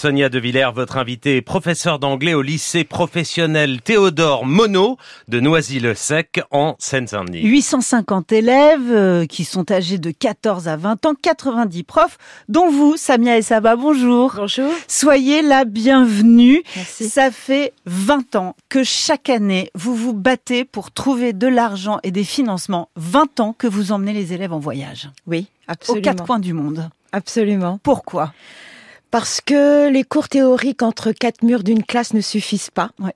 Sonia De Villers, votre invitée est professeure d'anglais au lycée professionnel Théodore Monod de Noisy-le-Sec en Seine-Saint-Denis. 850 élèves euh, qui sont âgés de 14 à 20 ans, 90 profs, dont vous, Samia et Saba, bonjour. Bonjour. Soyez la bienvenue. Merci. Ça fait 20 ans que chaque année, vous vous battez pour trouver de l'argent et des financements. 20 ans que vous emmenez les élèves en voyage. Oui, Aux absolument. quatre coins du monde. Absolument. Pourquoi? Parce que les cours théoriques entre quatre murs d'une classe ne suffisent pas. Ouais.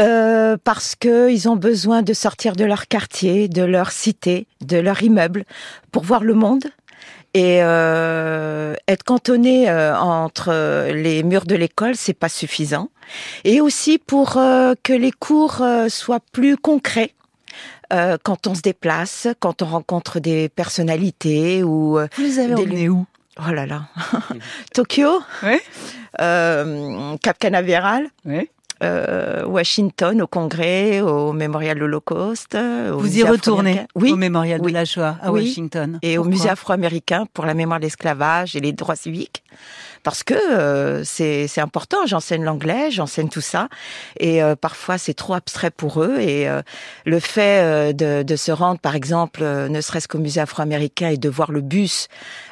Euh, parce que ils ont besoin de sortir de leur quartier, de leur cité, de leur immeuble pour voir le monde. Et euh, être cantonné euh, entre les murs de l'école, c'est pas suffisant. Et aussi pour euh, que les cours euh, soient plus concrets. euh, quand on se déplace, quand on rencontre des personnalités ou Vous les avez Des emmenés où? Oh là là. Tokyo, Oui. euh, Cap Canaveral, Oui. euh, Washington au Congrès, au Mémorial de l'Holocauste. au Vous y retournez. Oui. au mémorial oui. de la Shoah à Oui. Washington. Et au musée afro-américain pour la mémoire de l'esclavage et les droits civiques. Parce que euh, c'est important, j'enseigne l'anglais, j'enseigne tout ça, et euh, parfois c'est trop abstrait pour eux. Et euh, le fait euh, de, de se rendre, par exemple, euh, ne serait-ce qu'au musée afro-américain et de voir le bus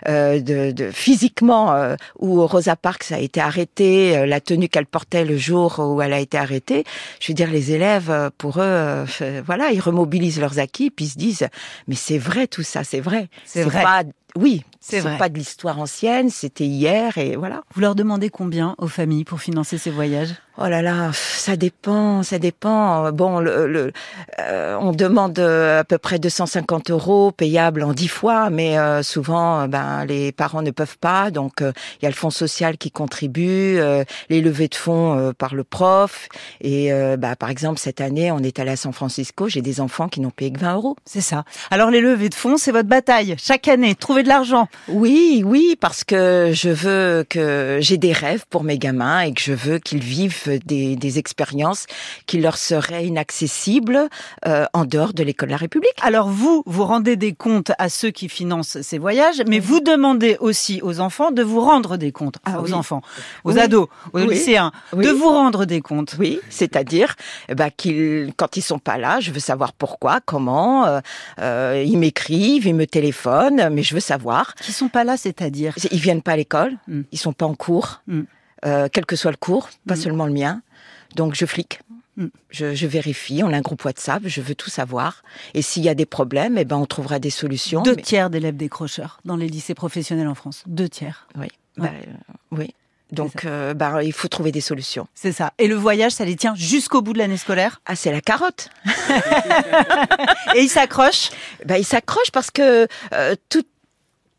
euh, de, de physiquement euh, où Rosa Parks a été arrêtée, euh, la tenue qu'elle portait le jour où elle a été arrêtée. Je veux dire, les élèves, pour eux, voilà, ils remobilisent leurs acquis, puis ils se disent, mais c'est vrai tout ça, c'est vrai. C'est vrai. Pas, oui, C'est pas de l'histoire ancienne, c'était hier et voilà. Vous leur demandez combien aux familles pour financer ces voyages? Oh là là, ça dépend, ça dépend. Bon, le, le- euh, on demande euh, à peu près 250 euros payables en 10 fois, mais euh, souvent, euh, ben, les parents ne peuvent pas. Donc, euh, il y a le fonds social qui contribue, euh, les levées de fonds euh, par le prof. Et euh, bah, par exemple, cette année, on est allé à San Francisco. J'ai des enfants qui n'ont payé que 20 euros. C'est ça. Alors les levées de fonds, c'est votre bataille. Chaque année, trouver de l'argent. Oui, oui, parce que je veux que j'ai des rêves pour mes gamins et que je veux qu'ils vivent des, des expériences qui leur seraient inaccessibles euh, en dehors de l'école de la République. Alors vous, vous rendez des comptes à ceux qui financent ces voyages, mais vous demandez aussi aux enfants de vous rendre des comptes. Ah aux oui. enfants, aux Oui. ados, aux Oui. lycéens, de vous rendre des comptes. Oui, c'est-à-dire eh ben, qu'ils, quand ils sont pas là, je veux savoir pourquoi, comment. euh, euh, ils m'écrivent, ils me téléphonent, mais je veux savoir. Qui sont pas là, c'est-à-dire? Ils viennent pas à l'école, Mm. ils sont pas en cours, Mm. Euh, quel que soit le cours, pas Mm. seulement le mien. Donc je flique. Mm. Je, je vérifie, on a un groupe WhatsApp, je veux tout savoir. Et s'il y a des problèmes, eh ben on trouvera des solutions. Deux mais- tiers d'élèves décrocheurs dans les lycées professionnels en France. Deux tiers. Oui. Ouais. bah, euh, oui. Donc euh, bah, il faut trouver des solutions. C'est ça. Et le voyage, ça les tient jusqu'au bout de l'année scolaire? Ah, c'est la carotte. Et ils s'accrochent? Ben, ils s'accrochent parce que euh, tout-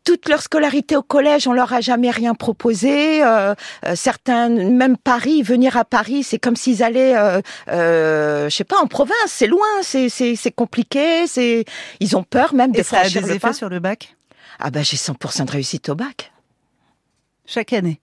toute leur scolarité au collège, on leur a jamais rien proposé. Euh, euh, certains, même Paris, venir à Paris, c'est comme s'ils allaient, euh, euh, je sais pas, en province. C'est loin, c'est c'est c'est compliqué. C'est ils ont peur même de Et ça a des effets pas. sur le bac? Ah ben j'ai 100% de réussite au bac. chaque année.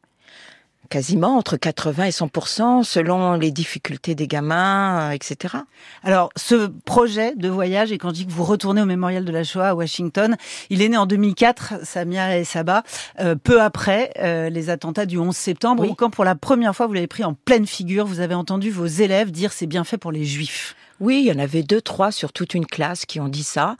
Quasiment entre 80 et 100% selon les difficultés des gamins, euh, etc. Alors, ce projet de voyage, et quand je dis que vous retournez au mémorial de la Shoah à Washington, il est né en 2004, Samia et Saba, euh, peu après euh, les attentats du 11 septembre, Oui. où quand pour la première fois vous l'avez pris en pleine figure, vous avez entendu vos élèves dire c'est bien fait pour les juifs. Oui, il y en avait deux, trois sur toute une classe qui ont dit ça,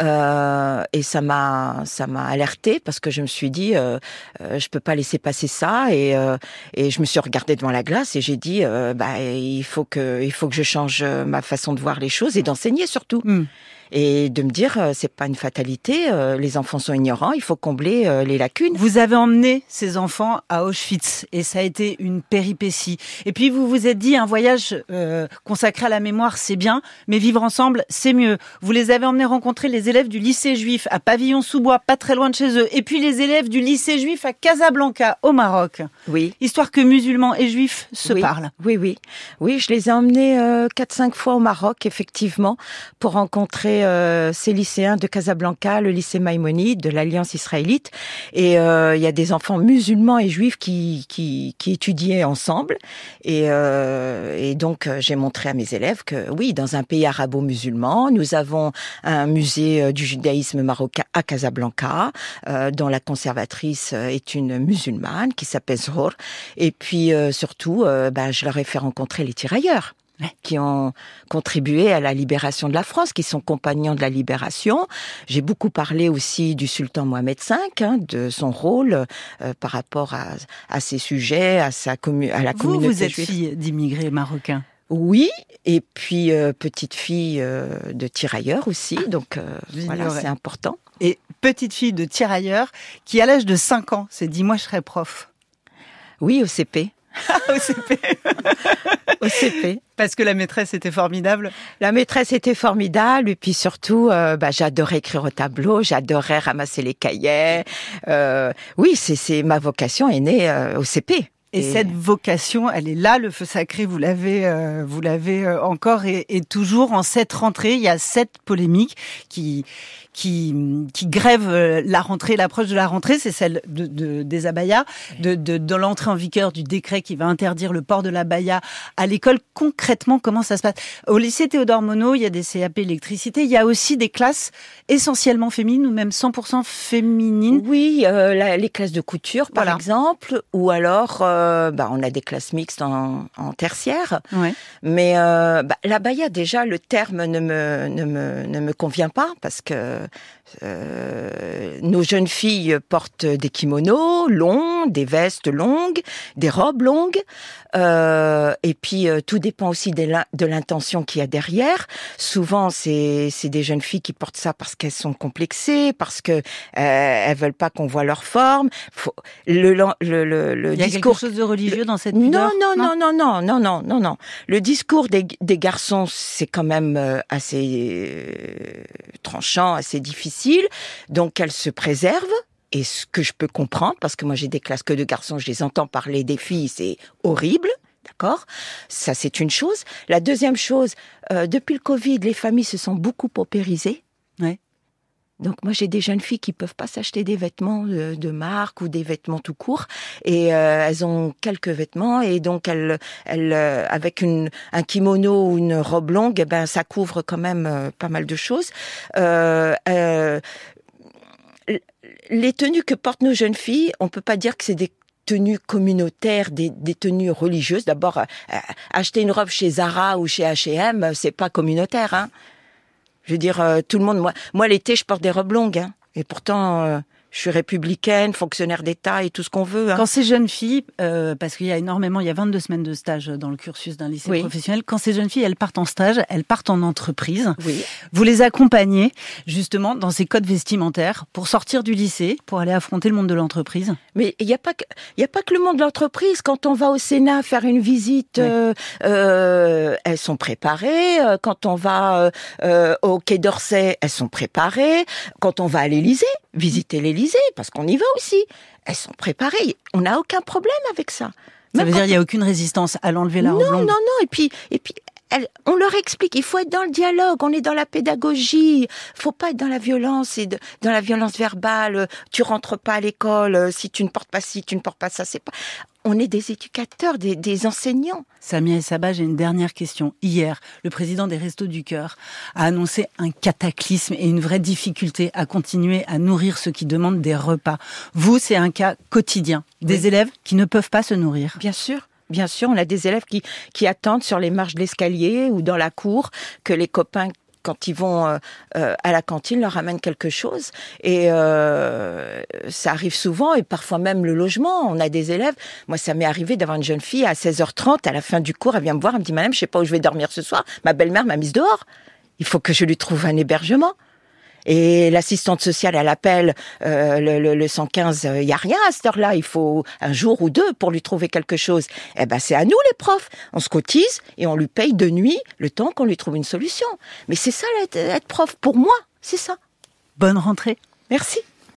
Euh, et ça m'a, ça m'a alerté parce que je me suis dit, euh, euh, je peux pas laisser passer ça, et euh, et je me suis regardée devant la glace et j'ai dit, euh, bah il faut que, il faut que je change euh, ma façon de voir les choses et d'enseigner surtout, Hmm. Et de me dire, euh, c'est pas une fatalité, euh, les enfants sont ignorants, il faut combler euh, les lacunes. Vous avez emmené ces enfants à Auschwitz et ça a été une péripétie. Et puis vous vous êtes dit un voyage euh, consacré à la mémoire c'est bien, mais vivre ensemble c'est mieux. Vous les avez emmenés rencontrer les élèves du lycée juif à Pavillon-sous-Bois, pas très loin de chez eux, et puis les élèves du lycée juif à Casablanca au Maroc, Oui. histoire que musulmans et juifs se oui, parlent. Oui, oui. Oui, je les ai emmenés euh, 4-5 fois au Maroc, effectivement, pour rencontrer euh, ces lycéens de Casablanca, le lycée Maïmonide, de l'Alliance israélite. Et euh, il y a des enfants musulmans et juifs qui, qui, qui étudiaient ensemble. Et, euh, et donc, euh, j'ai montré à mes élèves que oui, dans un pays arabo-musulman. Nous avons un musée du judaïsme marocain à Casablanca, dont la conservatrice est une musulmane qui s'appelle Zhor. Et puis surtout, bah, je leur ai fait rencontrer les tirailleurs qui ont contribué à la libération de la France, qui sont compagnons de la libération. J'ai beaucoup parlé aussi du sultan Mohamed V, hein, de son rôle euh, par rapport à, à ces sujets, à sa commu à la vous, communauté Vous êtes fille d'immigrés marocains. Oui, et puis euh, petite fille euh, de tirailleurs aussi, ah, donc voilà, c'est important. Et petite fille de tirailleurs qui, à l'âge de 5 ans, s'est dit moi je serai prof. Oui, au CP. au CP. au CP. Parce que la maîtresse était formidable. La maîtresse était formidable et puis surtout, euh, bah, j'adorais écrire au tableau, j'adorais ramasser les cahiers. Euh, oui, c'est ma vocation est née euh, au CP. Et, cette vocation, elle est là, le feu sacré, vous l'avez, euh, vous l'avez euh, encore et, et, toujours en cette rentrée, il y a cette polémique qui qui, qui grève euh, la rentrée, l'approche de la rentrée, c'est celle de, de, des abayas, de, de, de l'entrée en vigueur du décret qui va interdire le port de l'abaya à l'école. Concrètement, comment ça se passe? Au lycée Théodore Monod, il y a des CAP électricité, il y a aussi des classes essentiellement féminines ou même 100% féminines. Oui, euh, les classes de couture, par exemple, ou alors euh, bah, on a des classes mixtes en, en tertiaire. Ouais. Mais euh, bah, l'abaya, déjà, le terme ne me, ne, me, ne me convient pas parce que euh, nos jeunes filles portent des kimonos longs, des vestes longues, des robes longues. Euh, et puis euh, tout dépend aussi de l'intention qu'il y a derrière. Souvent, c'est des jeunes filles qui portent ça parce qu'elles sont complexées, parce que euh, elles veulent pas qu'on voit leur forme. Faut, le, le, le, le Il y a discours quelque chose de religieux dans cette non non, non non non non non non non Le discours des, des garçons, c'est quand même euh, assez tranchant, assez difficile. Donc elles se préservent et ce que je peux comprendre, parce que moi j'ai des classes que de garçons, je les entends parler des filles, c'est horrible. D'accord? Ça, c'est une chose. La deuxième chose, euh, depuis le Covid, les familles se sont beaucoup paupérisées. Ouais. Donc moi j'ai des jeunes filles qui peuvent pas s'acheter des vêtements de, marque ou des vêtements tout court et euh, elles ont quelques vêtements et donc elles, elles euh, avec un kimono ou une robe longue, eh ben ça couvre quand même euh, pas mal de choses. Les tenues que portent nos jeunes filles, on peut pas dire que c'est des tenues communautaires, des, des tenues religieuses. D'abord, acheter une robe chez Zara ou chez H&M, c'est pas communautaire. Hein. Je veux dire, euh, tout le monde. Moi, moi l'été, je porte des robes longues. Hein. Et pourtant, euh, je suis républicaine, fonctionnaire d'État et tout ce qu'on veut. Hein. Quand ces jeunes filles, euh, parce qu'il y a énormément, il y a 22 semaines de stage dans le cursus d'un lycée Oui. professionnel, quand ces jeunes filles, elles partent en stage, elles partent en entreprise, Oui. vous les accompagnez justement dans ces codes vestimentaires pour sortir du lycée, pour aller affronter le monde de l'entreprise. Mais il n'y a pas que il y a pas que le monde de l'entreprise. Quand on va au Sénat faire une visite, Oui. euh, euh, elles sont préparées. Euh, Quand on va euh, euh, au Quai d'Orsay, elles sont préparées. Quand on va à l'Élysée, visiter l'Élysée, parce qu'on y va aussi, elles sont préparées. On n'a aucun problème avec ça. Ça veut dire il n'y a aucune résistance à l'enlever la non, robe non, longue. non. Et puis, et puis, elle- on leur explique. Il faut être dans le dialogue. On est dans la pédagogie. Faut pas être dans la violence et de- dans la violence verbale. Tu rentres pas à l'école euh, si tu ne portes pas ci, tu ne portes pas ça. C'est pas. On est des éducateurs, des, des enseignants. Samia et Sabah, j'ai une dernière question. Hier, le président des Restos du Cœur a annoncé un cataclysme et une vraie difficulté à continuer à nourrir ceux qui demandent des repas. Vous, c'est un cas quotidien. Des Oui. élèves qui ne peuvent pas se nourrir. Bien sûr. Bien sûr, on a des élèves qui, qui attendent sur les marches de l'escalier ou dans la cour que les copains, quand ils vont euh, euh, à la cantine, leur amènent quelque chose. Et euh, ça arrive souvent, et parfois même le logement. On a des élèves. Moi, ça m'est arrivé d'avoir une jeune fille à 16h30, à la fin du cours, elle vient me voir, elle me dit, Madame, je sais pas où je vais dormir ce soir. Ma belle-mère m'a mise dehors. Il faut que je lui trouve un hébergement. Et l'assistante sociale, elle appelle euh, le, le, le 115, il y a rien à cette heure-là, il faut un jour ou deux pour lui trouver quelque chose. Eh ben c'est à nous les profs, on se cotise et on lui paye de nuit le temps qu'on lui trouve une solution. Mais c'est ça être, être prof pour moi, c'est ça. Bonne rentrée. Merci.